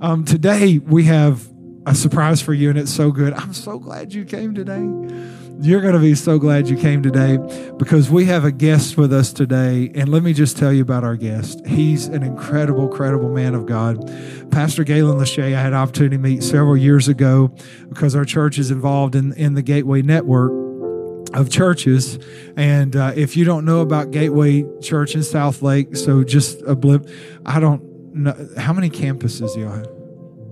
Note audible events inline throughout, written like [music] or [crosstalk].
um, today we have a surprise for you, and it's so good. I'm so glad you came today. You're going to be so glad you came today because we have a guest with us today. And let me just tell you about our guest. He's an incredible, credible man of God. Pastor Gayland Lawshe, I had opportunity to meet several years ago because our church is involved in, in the Gateway Network of churches. And uh, if you don't know about Gateway Church in Southlake, so just a blip, I don't know. How many campuses do y'all have?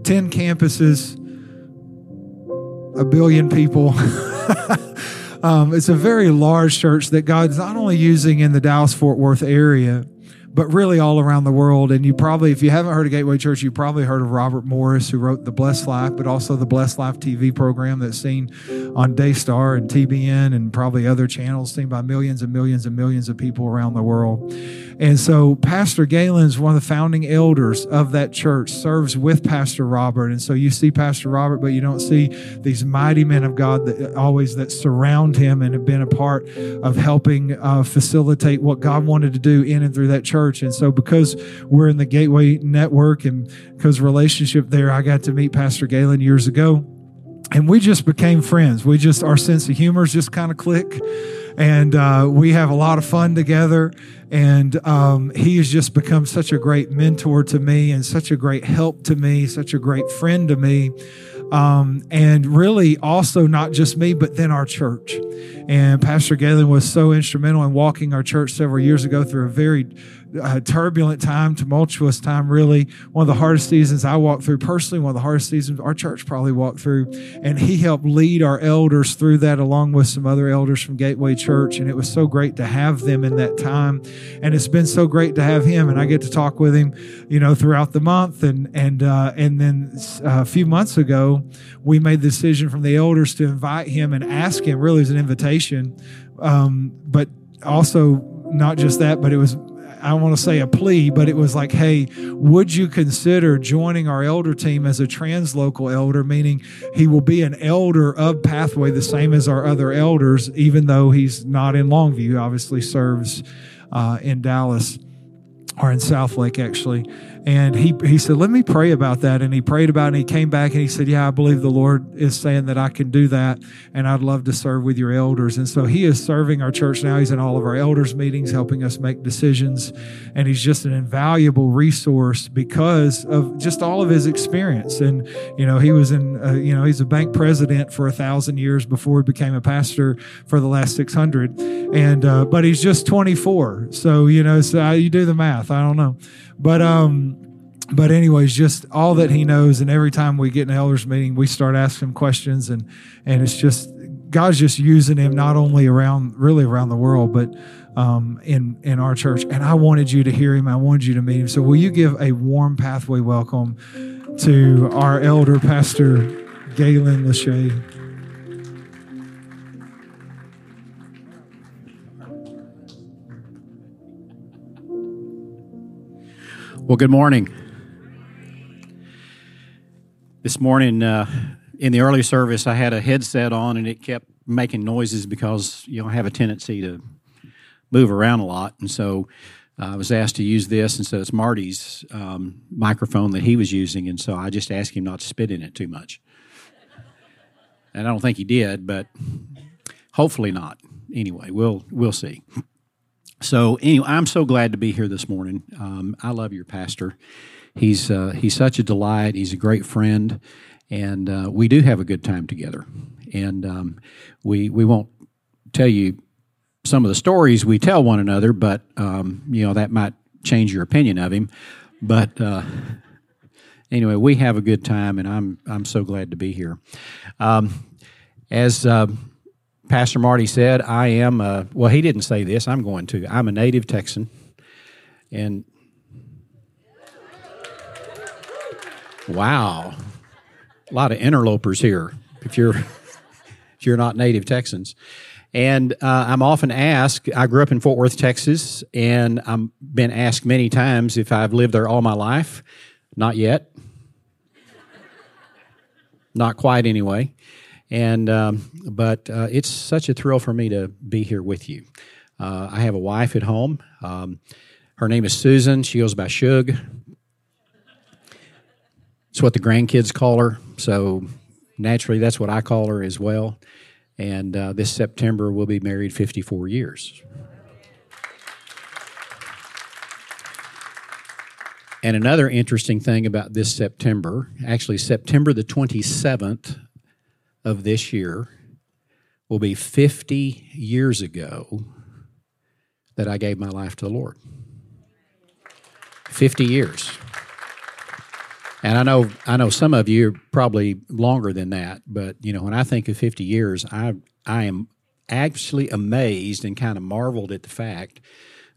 10 campuses, a billion people. [laughs] um, it's a very large church that God's not only using in the Dallas Fort Worth area, but really all around the world. And you probably, if you haven't heard of Gateway Church, you probably heard of Robert Morris, who wrote the Blessed Life, but also the Blessed Life TV program that's seen on Daystar and TBN and probably other channels, seen by millions and millions and millions of people around the world. And so Pastor Gayland is one of the founding elders of that church, serves with Pastor Robert. And so you see Pastor Robert, but you don't see these mighty men of God that always that surround him and have been a part of helping uh, facilitate what God wanted to do in and through that church church. And so because we're in the Gateway Network and because relationship there, I got to meet Pastor Gayland years ago. And we just became friends. We just, our sense of humor is just kind of click. And uh, we have a lot of fun together. And um, he has just become such a great mentor to me and such a great help to me, such a great friend to me. Um, and really also not just me, but then our church. And Pastor Gayland was so instrumental in walking our church several years ago through a very a turbulent time, tumultuous time, really. One of the hardest seasons I walked through personally, one of the hardest seasons our church probably walked through. And he helped lead our elders through that along with some other elders from Gateway Church. And it was so great to have them in that time. And it's been so great to have him. And I get to talk with him, you know, throughout the month. And, and, uh, and then uh, a few months ago, we made the decision from the elders to invite him and ask him, really, as an invitation. Um, but also, not just that, but it was I want to say a plea, but it was like, hey, would you consider joining our elder team as a translocal elder, meaning he will be an elder of Pathway, the same as our other elders, even though he's not in Longview, obviously serves uh, in Dallas or in Southlake, actually. And he, he said, Let me pray about that. And he prayed about it and he came back and he said, Yeah, I believe the Lord is saying that I can do that. And I'd love to serve with your elders. And so he is serving our church now. He's in all of our elders' meetings, helping us make decisions. And he's just an invaluable resource because of just all of his experience. And, you know, he was in, uh, you know, he's a bank president for a thousand years before he became a pastor for the last 600. And, uh, but he's just 24. So, you know, so you do the math. I don't know. But, um, but anyways, just all that he knows, and every time we get in an elders meeting, we start asking him questions, and and it's just God's just using him not only around really around the world, but um, in in our church. And I wanted you to hear him. I wanted you to meet him. So will you give a warm pathway welcome to our elder pastor Gayland Lawshe? Well, good morning. This morning uh, in the early service, I had a headset on and it kept making noises because you know I have a tendency to move around a lot, and so uh, I was asked to use this, and so it's Marty's um, microphone that he was using, and so I just asked him not to spit in it too much. And I don't think he did, but hopefully not. Anyway, we'll we'll see. So anyway, I'm so glad to be here this morning. Um, I love your pastor. He's uh, he's such a delight. He's a great friend, and uh, we do have a good time together. And um, we we won't tell you some of the stories we tell one another, but um, you know that might change your opinion of him. But uh, anyway, we have a good time, and I'm I'm so glad to be here. Um, as uh, Pastor Marty said, I am. A, well, he didn't say this. I'm going to. I'm a native Texan, and Wow. A lot of interlopers here if you're if you're not native Texans. And uh, I'm often asked, I grew up in Fort Worth, Texas, and I've been asked many times if I've lived there all my life. Not yet. Not quite, anyway. And um, but uh, it's such a thrill for me to be here with you. Uh, I have a wife at home. Um, her name is Susan. She goes by Shug. It's what the grandkids call her. So naturally, that's what I call her as well. And uh, this September, we'll be married 54 years. And another interesting thing about this September, actually, September the 27th of this year, will be 50 years ago that I gave my life to the Lord. 50 years. And I know I know some of you are probably longer than that, but you know, when I think of 50 years, I I am actually amazed and kind of marveled at the fact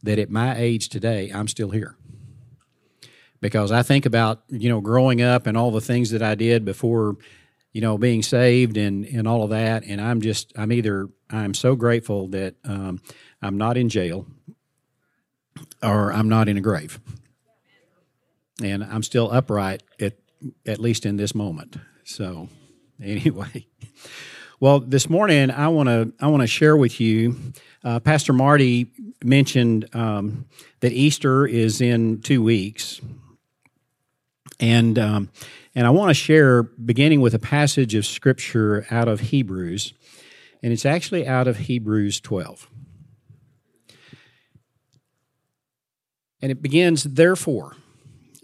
that at my age today, I'm still here. Because I think about, you know, growing up and all the things that I did before, you know, being saved and, and all of that. And I'm just, I'm either, I'm so grateful that um, I'm not in jail or I'm not in a grave and I'm still upright at at least in this moment. So, anyway, well, this morning I want to I want to share with you. Uh, Pastor Marty mentioned um, that Easter is in two weeks, and um, and I want to share beginning with a passage of Scripture out of Hebrews, and it's actually out of Hebrews twelve. And it begins, therefore,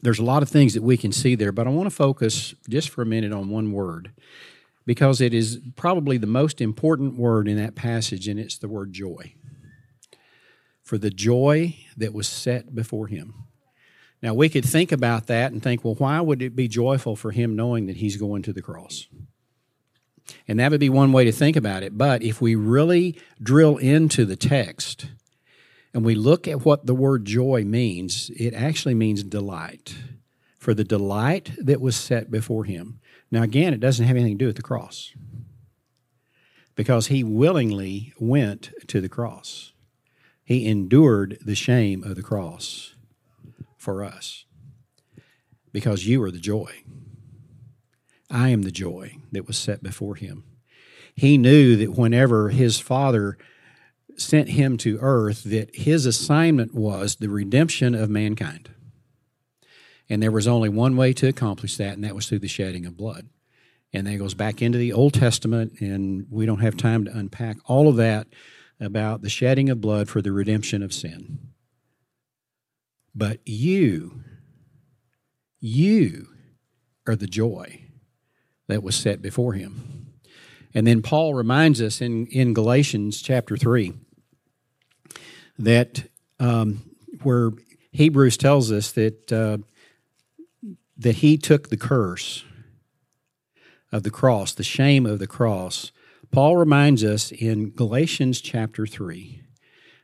there's a lot of things that we can see there, but I want to focus just for a minute on one word because it is probably the most important word in that passage, and it's the word joy. For the joy that was set before him. Now, we could think about that and think, well, why would it be joyful for him knowing that he's going to the cross? And that would be one way to think about it. But if we really drill into the text, and we look at what the word joy means, it actually means delight. For the delight that was set before him. Now, again, it doesn't have anything to do with the cross because he willingly went to the cross. He endured the shame of the cross for us because you are the joy. I am the joy that was set before him. He knew that whenever his father sent him to earth that his assignment was the redemption of mankind. And there was only one way to accomplish that, and that was through the shedding of blood. And that goes back into the Old Testament, and we don't have time to unpack all of that about the shedding of blood for the redemption of sin. But you, you are the joy that was set before him. And then Paul reminds us in, in Galatians chapter 3 that um, where Hebrews tells us that uh, that he took the curse of the cross, the shame of the cross. Paul reminds us in Galatians chapter 3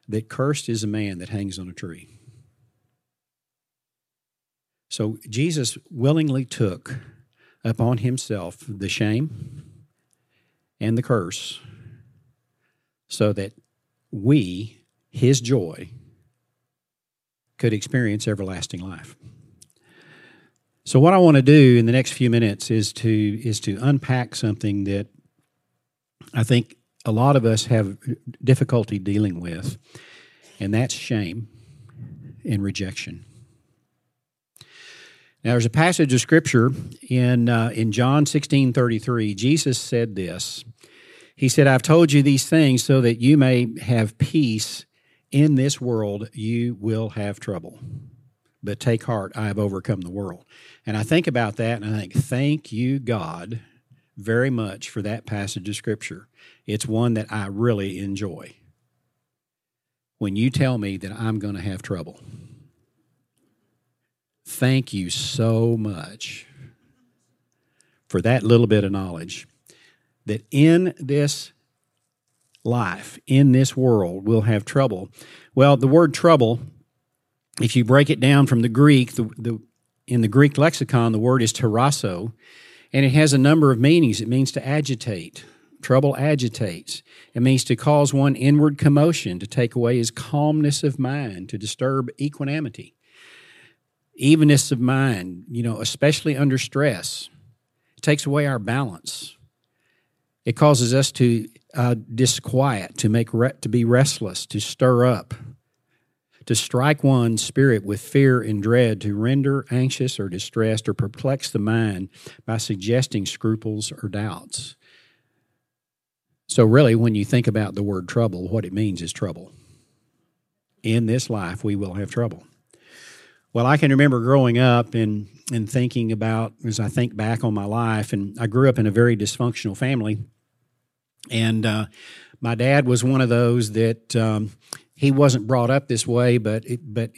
that cursed is a man that hangs on a tree. So Jesus willingly took upon himself the shame and the curse so that we his joy could experience everlasting life. So what I want to do in the next few minutes is to is to unpack something that I think a lot of us have difficulty dealing with, and that's shame and rejection. Now, there's a passage of scripture in uh, in John sixteen thirty three. Jesus said this. He said, "I've told you these things so that you may have peace in this world you will have trouble. But take heart, I have overcome the world. And I think about that and I think, thank you, God, very much for that passage of Scripture. It's one that I really enjoy. When you tell me that I'm going to have trouble, thank you so much for that little bit of knowledge that in this life in this world will have trouble. Well, the word trouble, if you break it down from the Greek, the, the, in the Greek lexicon, the word is tarasso, And it has a number of meanings. It means to agitate. Trouble agitates. It means to cause one inward commotion, to take away his calmness of mind, to disturb equanimity, evenness of mind, you know, especially under stress. It takes away our balance. It causes us to uh, disquiet, to make re- to be restless, to stir up, to strike one's spirit with fear and dread, to render anxious or distressed or perplex the mind by suggesting scruples or doubts. So, really, when you think about the word trouble, what it means is trouble. In this life, we will have trouble. Well, I can remember growing up and, and thinking about, as I think back on my life, and I grew up in a very dysfunctional family. And uh, my dad was one of those that um, he wasn't brought up this way, but it, but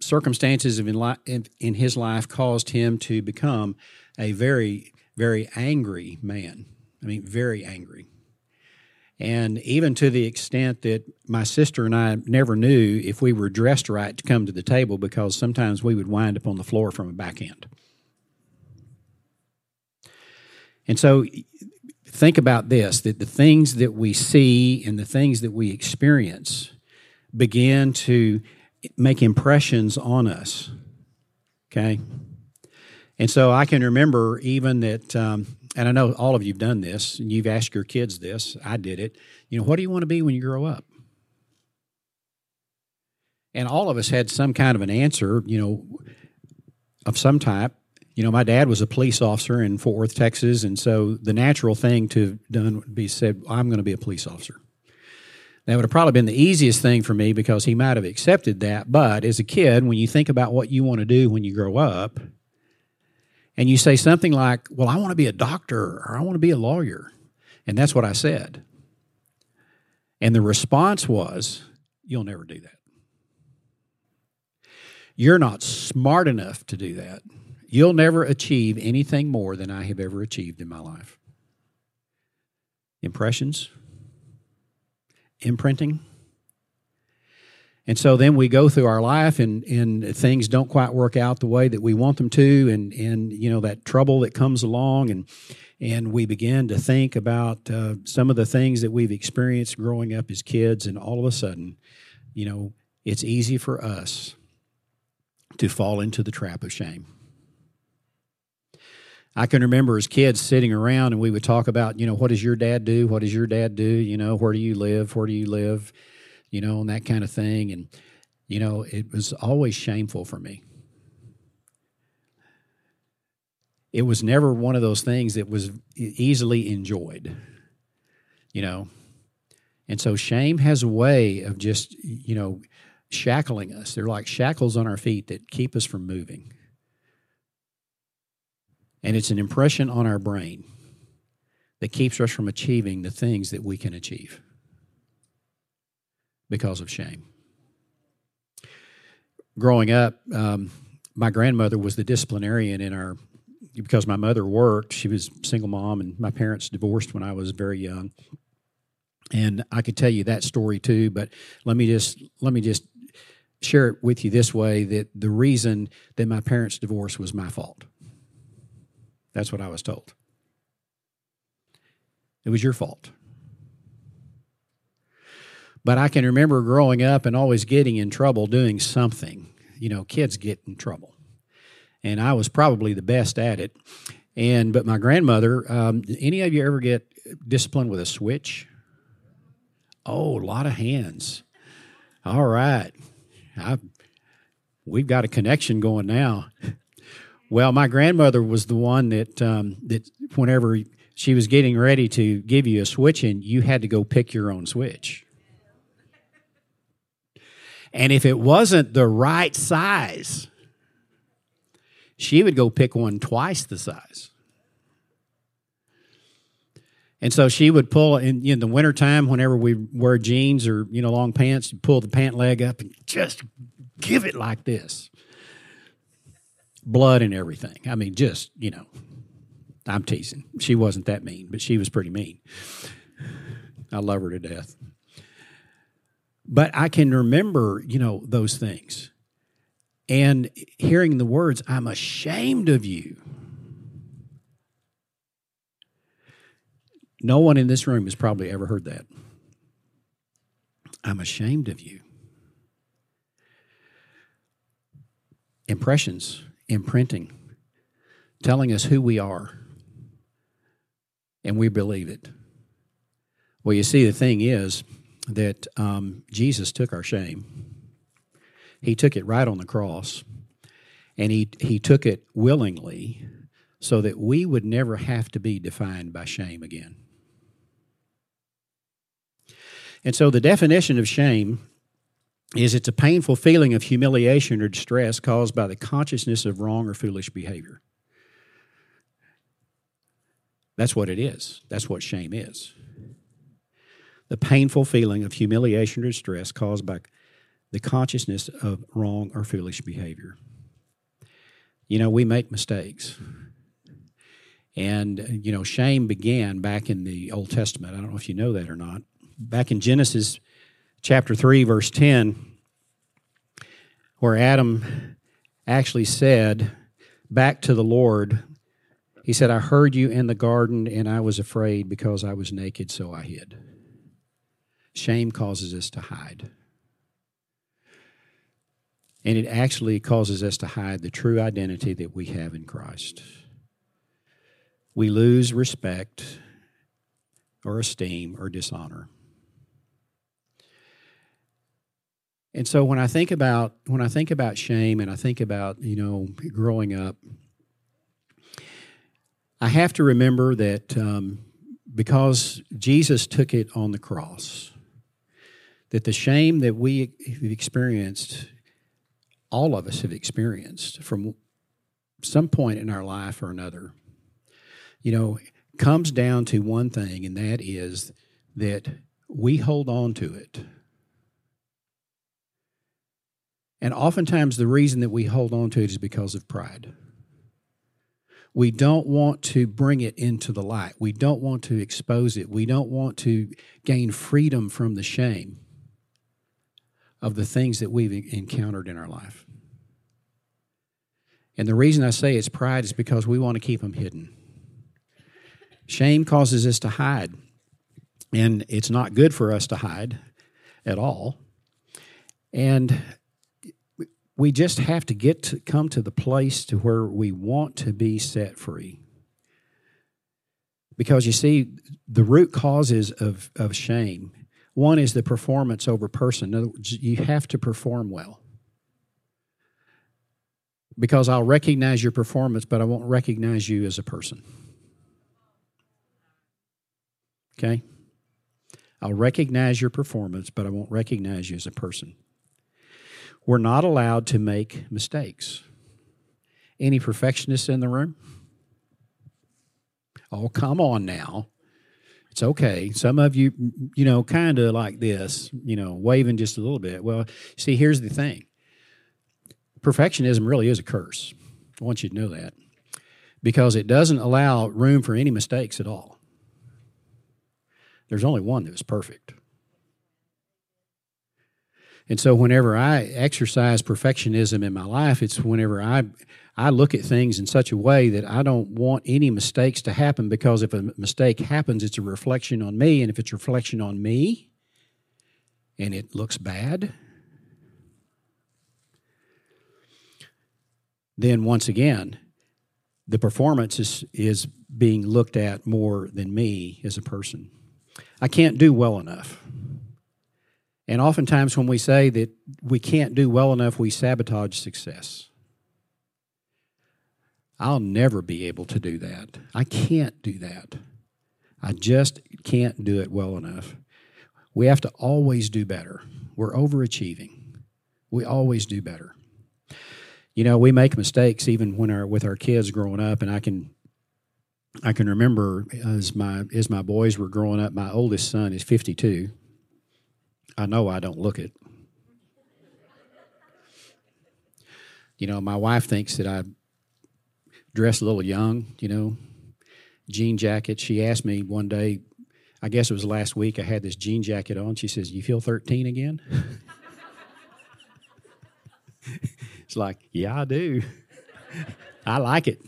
circumstances in, in, in his life caused him to become a very very angry man. I mean, very angry. And even to the extent that my sister and I never knew if we were dressed right to come to the table because sometimes we would wind up on the floor from a backhand. And so think about this that the things that we see and the things that we experience begin to make impressions on us. Okay? And so I can remember even that, um, and I know all of you've done this, and you've asked your kids this. I did it. You know, what do you want to be when you grow up? And all of us had some kind of an answer, you know, of some type. You know, my dad was a police officer in Fort Worth, Texas, and so the natural thing to have done would be said, I'm going to be a police officer. That would have probably been the easiest thing for me because he might have accepted that. But as a kid, when you think about what you want to do when you grow up, and you say something like, Well, I want to be a doctor or I want to be a lawyer. And that's what I said. And the response was, You'll never do that. You're not smart enough to do that. You'll never achieve anything more than I have ever achieved in my life. Impressions, imprinting. And so then we go through our life and, and things don't quite work out the way that we want them to and, and you know that trouble that comes along and and we begin to think about uh, some of the things that we've experienced growing up as kids and all of a sudden you know it's easy for us to fall into the trap of shame I can remember as kids sitting around and we would talk about, you know, what does your dad do? What does your dad do? You know, where do you live? Where do you live? You know, and that kind of thing. And, you know, it was always shameful for me. It was never one of those things that was easily enjoyed, you know. And so shame has a way of just, you know, shackling us. They're like shackles on our feet that keep us from moving and it's an impression on our brain that keeps us from achieving the things that we can achieve because of shame. Growing up, um, my grandmother was the disciplinarian in our because my mother worked she was single mom and my parents divorced when i was very young and i could tell you that story too but let me just let me just share it with you this way that the reason that my parents divorced was my fault that's what I was told. It was your fault. But I can remember growing up and always getting in trouble doing something. You know, kids get in trouble. And I was probably the best at it. And but my grandmother, um, any of you ever get disciplined with a switch? Oh, a lot of hands. All right. I, we've got a connection going now. Well, my grandmother was the one that um, that whenever she was getting ready to give you a switch and you had to go pick your own switch. And if it wasn't the right size, she would go pick one twice the size. And so she would pull in, in the wintertime, whenever we wear jeans or you know long pants, pull the pant leg up and just give it like this blood and everything. I mean, just, you know, I'm teasing. She wasn't that mean, but she was pretty mean. I love her to death. But I can remember, you know, those things and hearing the words, I'm ashamed of you. No one in this room has probably ever heard that. I'm ashamed of you. Impressions, imprinting, telling us who we are, and we believe it. Well, you see, the thing is that um, Jesus took our shame. He took it right on the cross, and he, he took it willingly so that we would never have to be defined by shame again. And so the definition of shame is it's a painful feeling of humiliation or distress caused by the consciousness of wrong or foolish behavior. That's what it is. That's what shame is. The painful feeling of humiliation or distress caused by the consciousness of wrong or foolish behavior. You know, we make mistakes. And, you know, shame began back in the Old Testament. I don't know if you know that or not back in Genesis chapter 3, verse 10, where Adam actually said back to the Lord, He said, I heard you in the garden and I was afraid because I was naked, so I hid. Shame causes us to hide. And it actually causes us to hide the true identity that we have in Christ. We lose respect or esteem or dishonor. And so when I think about when I think about shame and I think about you know growing up, I have to remember that um, because Jesus took it on the cross, that the shame that we have experienced, all of us have experienced from some point in our life or another, you know, comes down to one thing, and that is that we hold on to it and oftentimes, the reason that we hold on to it is because of pride. We don't want to bring it into the light. We don't want to expose it. We don't want to gain freedom from the shame of the things that we've encountered in our life. And the reason I say it's pride is because we want to keep them hidden. Shame causes us to hide, and it's not good for us to hide at all. And we just have to get to come to the place to where we want to be set free. Because you see the root causes of, of shame one is the performance over person. In other words you have to perform well. Because i'll recognize your performance but i won't recognize you as a person. Okay? I'll recognize your performance but i won't recognize you as a person we're not allowed to make mistakes. Any perfectionists in the room? Oh, come on now. It's okay. Some of you, you know, kind of like this, you know, waving just a little bit. Well, see, here's the thing perfectionism really is a curse. I want you to know that because it doesn't allow room for any mistakes at all. There's only one that was perfect. And so whenever I exercise perfectionism in my life, it's whenever I I look at things in such a way that I don't want any mistakes to happen because if a mistake happens, it's a reflection on me. And if it's a reflection on me and it looks bad, then once again, the performance is, is being looked at more than me as a person. I can't do well enough. And oftentimes, when we say that we can't do well enough, we sabotage success. I'll never be able to do that. I can't do that. I just can't do it well enough. We have to always do better. We're overachieving. We always do better. You know, we make mistakes even when our with our kids growing up, and I can I can remember as my as my boys were growing up. My oldest son is fifty two, I know I don't look it. You know, my wife thinks that I dress a little young, you know, jean jacket. She asked me one day, I guess it was last week, I had this jean jacket on. She says, You feel 13 again? [laughs] it's like, Yeah, I do. [laughs] I like it.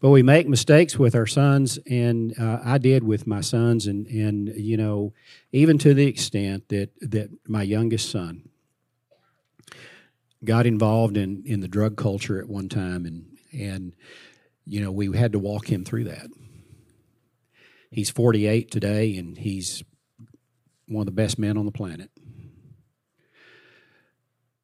But we make mistakes with our sons, and uh, I did with my sons, and and you know, even to the extent that that my youngest son got involved in in the drug culture at one time, and and you know, we had to walk him through that. He's 48 today, and he's one of the best men on the planet.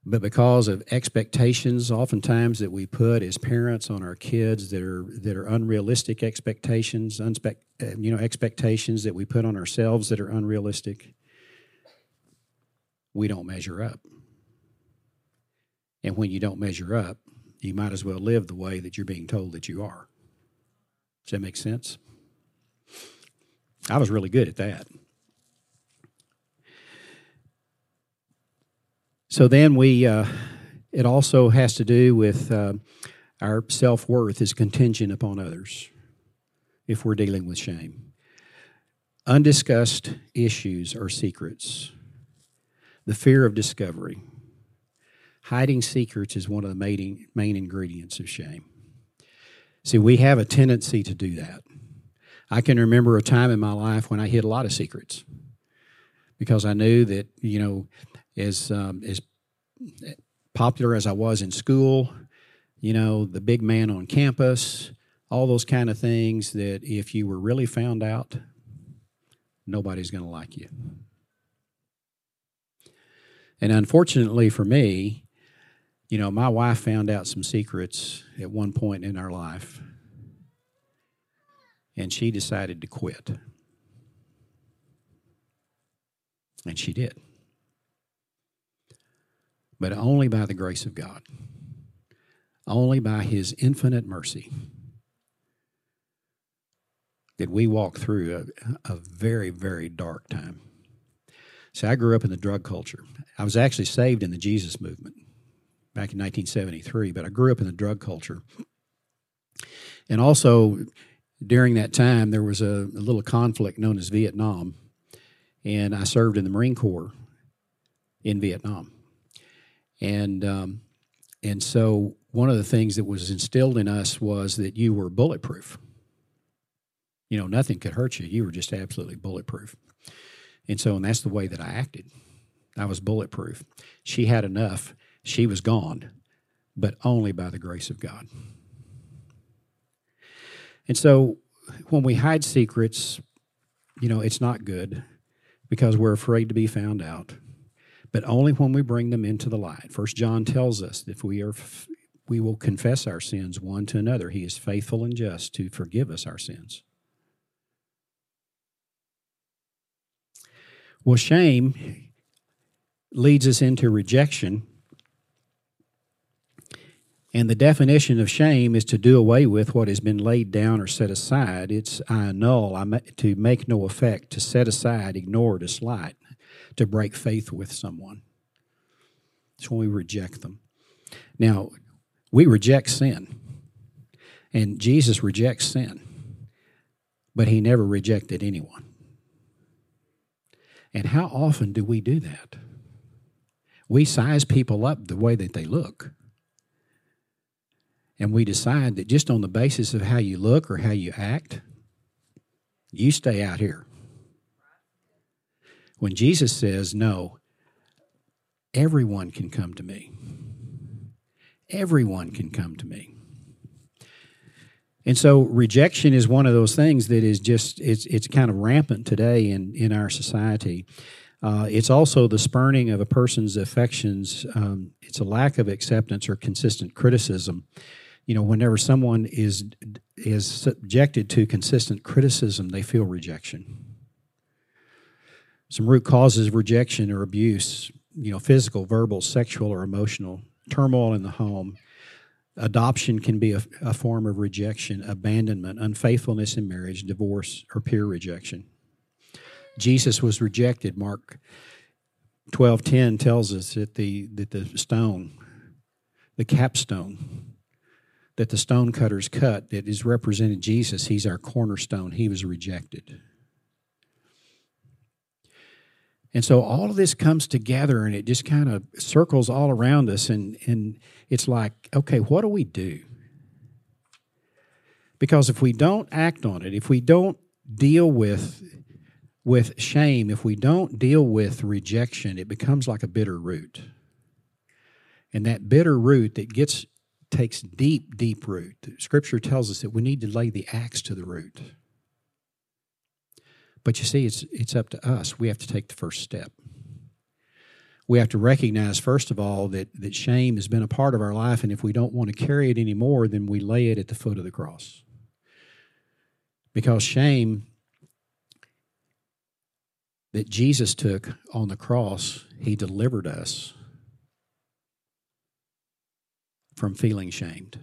But because of expectations, oftentimes that we put as parents on our kids that are that are unrealistic expectations, unspec, uh, you know, expectations that we put on ourselves that are unrealistic, we don't measure up. And when you don't measure up, you might as well live the way that you're being told that you are. Does that make sense? I was really good at that. So then we, uh, it also has to do with uh, our self worth is contingent upon others if we're dealing with shame. Undiscussed issues or secrets. The fear of discovery. Hiding secrets is one of the main, main ingredients of shame. See, we have a tendency to do that. I can remember a time in my life when I hid a lot of secrets because I knew that, you know, as, um, as popular as I was in school, you know, the big man on campus, all those kind of things that if you were really found out, nobody's going to like you. And unfortunately for me, you know, my wife found out some secrets at one point in our life, and she decided to quit. And she did. But only by the grace of God, only by His infinite mercy did we walk through a, a very, very dark time. See, I grew up in the drug culture. I was actually saved in the Jesus movement back in 1973, but I grew up in the drug culture. And also, during that time, there was a, a little conflict known as Vietnam, and I served in the Marine Corps in Vietnam. And um, and so one of the things that was instilled in us was that you were bulletproof. You know, nothing could hurt you. You were just absolutely bulletproof. And so, and that's the way that I acted. I was bulletproof. She had enough she was gone, but only by the grace of God. And so when we hide secrets, you know, it's not good because we're afraid to be found out, but only when we bring them into the light. First John tells us if we are we will confess our sins one to another, he is faithful and just to forgive us our sins. Well, shame leads us into rejection and the definition of shame is to do away with what has been laid down or set aside. It's I annul, I ma- to make no effect, to set aside, ignore, to slight, to break faith with someone. It's when we reject them. Now, we reject sin, and Jesus rejects sin, but he never rejected anyone. And how often do we do that? We size people up the way that they look and we decide that just on the basis of how you look or how you act, you stay out here. When Jesus says, No, everyone can come to me. Everyone can come to me. And so rejection is one of those things that is just it's it's kind of rampant today in in our society. Uh, it's also the spurning of a person's affections. Um, it's a lack of acceptance or consistent criticism you know, whenever someone is is subjected to consistent criticism, they feel rejection. Some root causes of rejection or abuse, you know, physical, verbal, sexual, or emotional, turmoil in the home. Adoption can be a, a form of rejection, abandonment, unfaithfulness in marriage, divorce, or peer rejection. Jesus was rejected. Mark twelve ten tells us that the that the stone, the capstone, that the stonecutters cut that is represented Jesus. He's our cornerstone. He was rejected. And so all of this comes together and it just kind of circles all around us. And, and it's like, okay, what do we do? Because if we don't act on it, if we don't deal with with shame, if we don't deal with rejection, it becomes like a bitter root. And that bitter root that gets takes deep, deep root. Scripture tells us that we need to lay the axe to the root. But you see, it's it's up to us. We have to take the first step. We have to recognize, first of all, that, that shame has been a part of our life, and if we don't want to carry it anymore, then we lay it at the foot of the cross. Because shame that Jesus took on the cross, he delivered us from feeling shamed,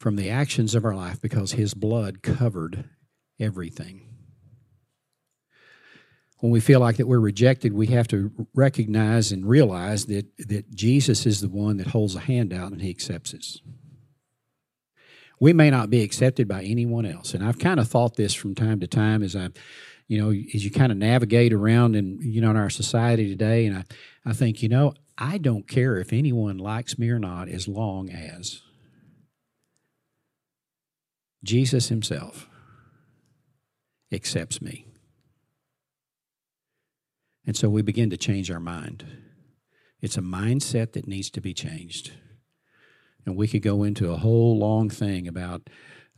from the actions of our life, because his blood covered everything. When we feel like that we're rejected, we have to recognize and realize that, that Jesus is the one that holds a hand out and he accepts us. We may not be accepted by anyone else. And I've kind of thought this from time to time as I you know, as you kind of navigate around in, you know, in our society today. And I, I think, you know, I don't care if anyone likes me or not as long as Jesus himself accepts me. And so we begin to change our mind. It's a mindset that needs to be changed. And we could go into a whole long thing about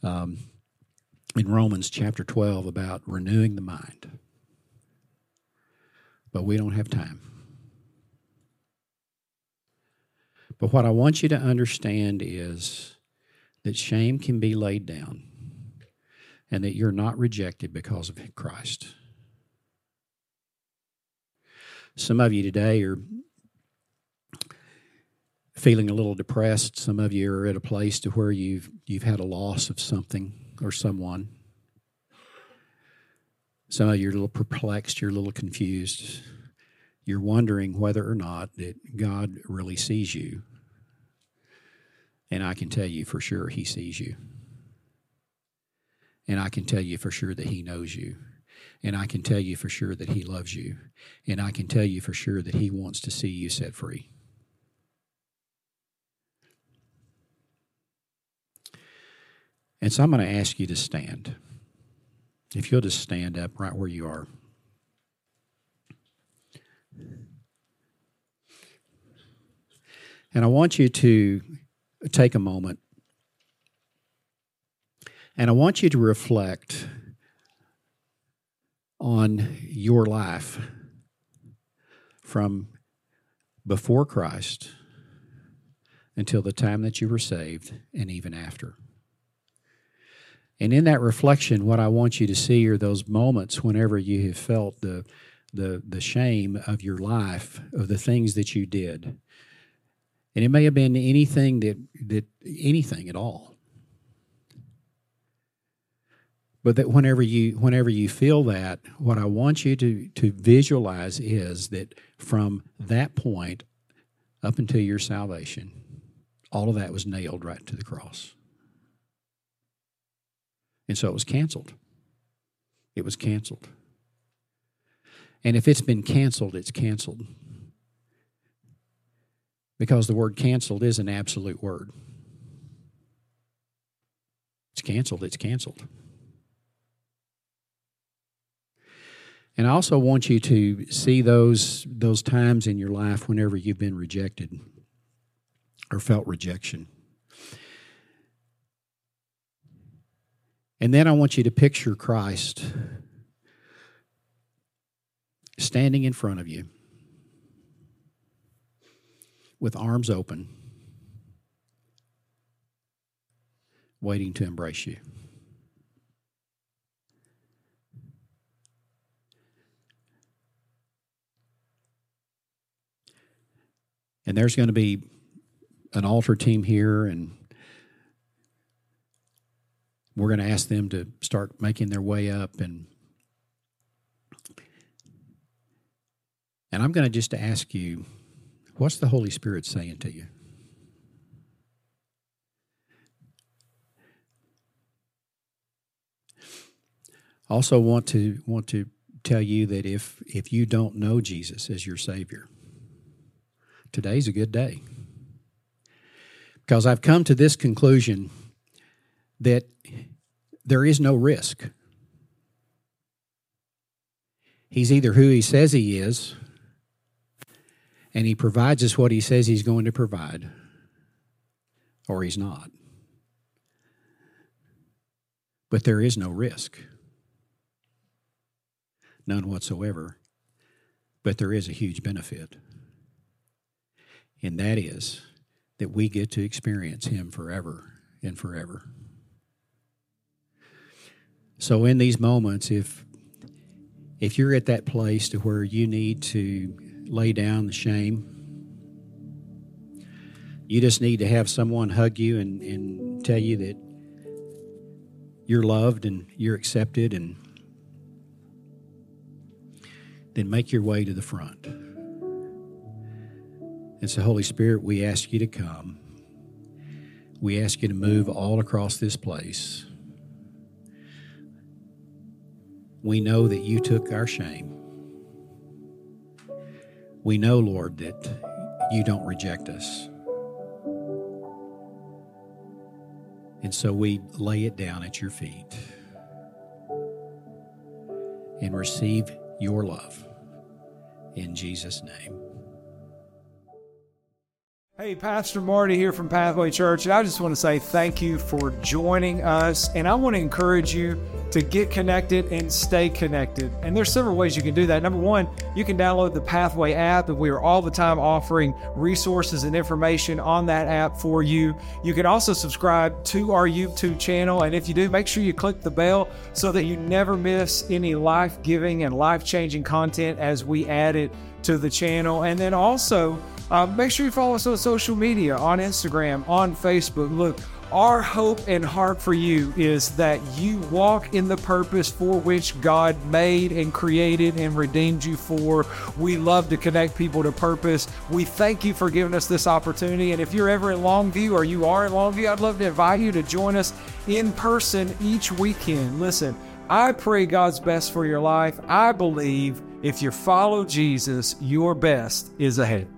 um, in Romans chapter 12 about renewing the mind. But we don't have time. But what I want you to understand is that shame can be laid down and that you're not rejected because of Christ. Some of you today are feeling a little depressed. Some of you are at a place to where you've you've had a loss of something or someone. Some of you are a little perplexed, you're a little confused. You're wondering whether or not that God really sees you. And I can tell you for sure he sees you. And I can tell you for sure that he knows you. And I can tell you for sure that he loves you. And I can tell you for sure that he wants to see you set free. And so I'm going to ask you to stand. If you'll just stand up right where you are. And I want you to take a moment and I want you to reflect on your life from before Christ until the time that you were saved and even after. And in that reflection, what I want you to see are those moments whenever you have felt the, the, the shame of your life, of the things that you did. And it may have been anything that, that anything at all. But that whenever you whenever you feel that, what I want you to, to visualize is that from that point up until your salvation, all of that was nailed right to the cross. And so it was canceled. It was canceled. And if it's been canceled, it's canceled. Because the word canceled is an absolute word. It's canceled, it's canceled. And I also want you to see those, those times in your life whenever you've been rejected or felt rejection. And then I want you to picture Christ standing in front of you with arms open, waiting to embrace you. And there's going to be an altar team here and we're going to ask them to start making their way up and and I'm going to just ask you what's the Holy Spirit saying to you? Also want to want to tell you that if if you don't know Jesus as your savior, today's a good day. Because I've come to this conclusion that there is no risk. He's either who he says he is, and he provides us what he says he's going to provide, or he's not. But there is no risk, none whatsoever. But there is a huge benefit, and that is that we get to experience him forever and forever. So in these moments if if you're at that place to where you need to lay down the shame you just need to have someone hug you and, and tell you that you're loved and you're accepted and then make your way to the front. And so, Holy Spirit, we ask you to come. We ask you to move all across this place. We know that you took our shame. We know, Lord, that you don't reject us. And so we lay it down at your feet and receive your love in Jesus' name. Hey, Pastor Marty here from Pathway Church, and I just want to say thank you for joining us. And I want to encourage you to get connected and stay connected. And there's several ways you can do that. Number one, you can download the Pathway app, and we are all the time offering resources and information on that app for you. You can also subscribe to our YouTube channel, and if you do, make sure you click the bell so that you never miss any life giving and life changing content as we add it to the channel. And then also, uh, make sure you follow us on social media on Instagram, on Facebook. Look, our hope and heart for you is that you walk in the purpose for which God made and created and redeemed you for. We love to connect people to purpose. We thank you for giving us this opportunity. And if you're ever in Longview or you are in Longview, I'd love to invite you to join us in person each weekend. Listen, I pray God's best for your life. I believe if you follow Jesus, your best is ahead.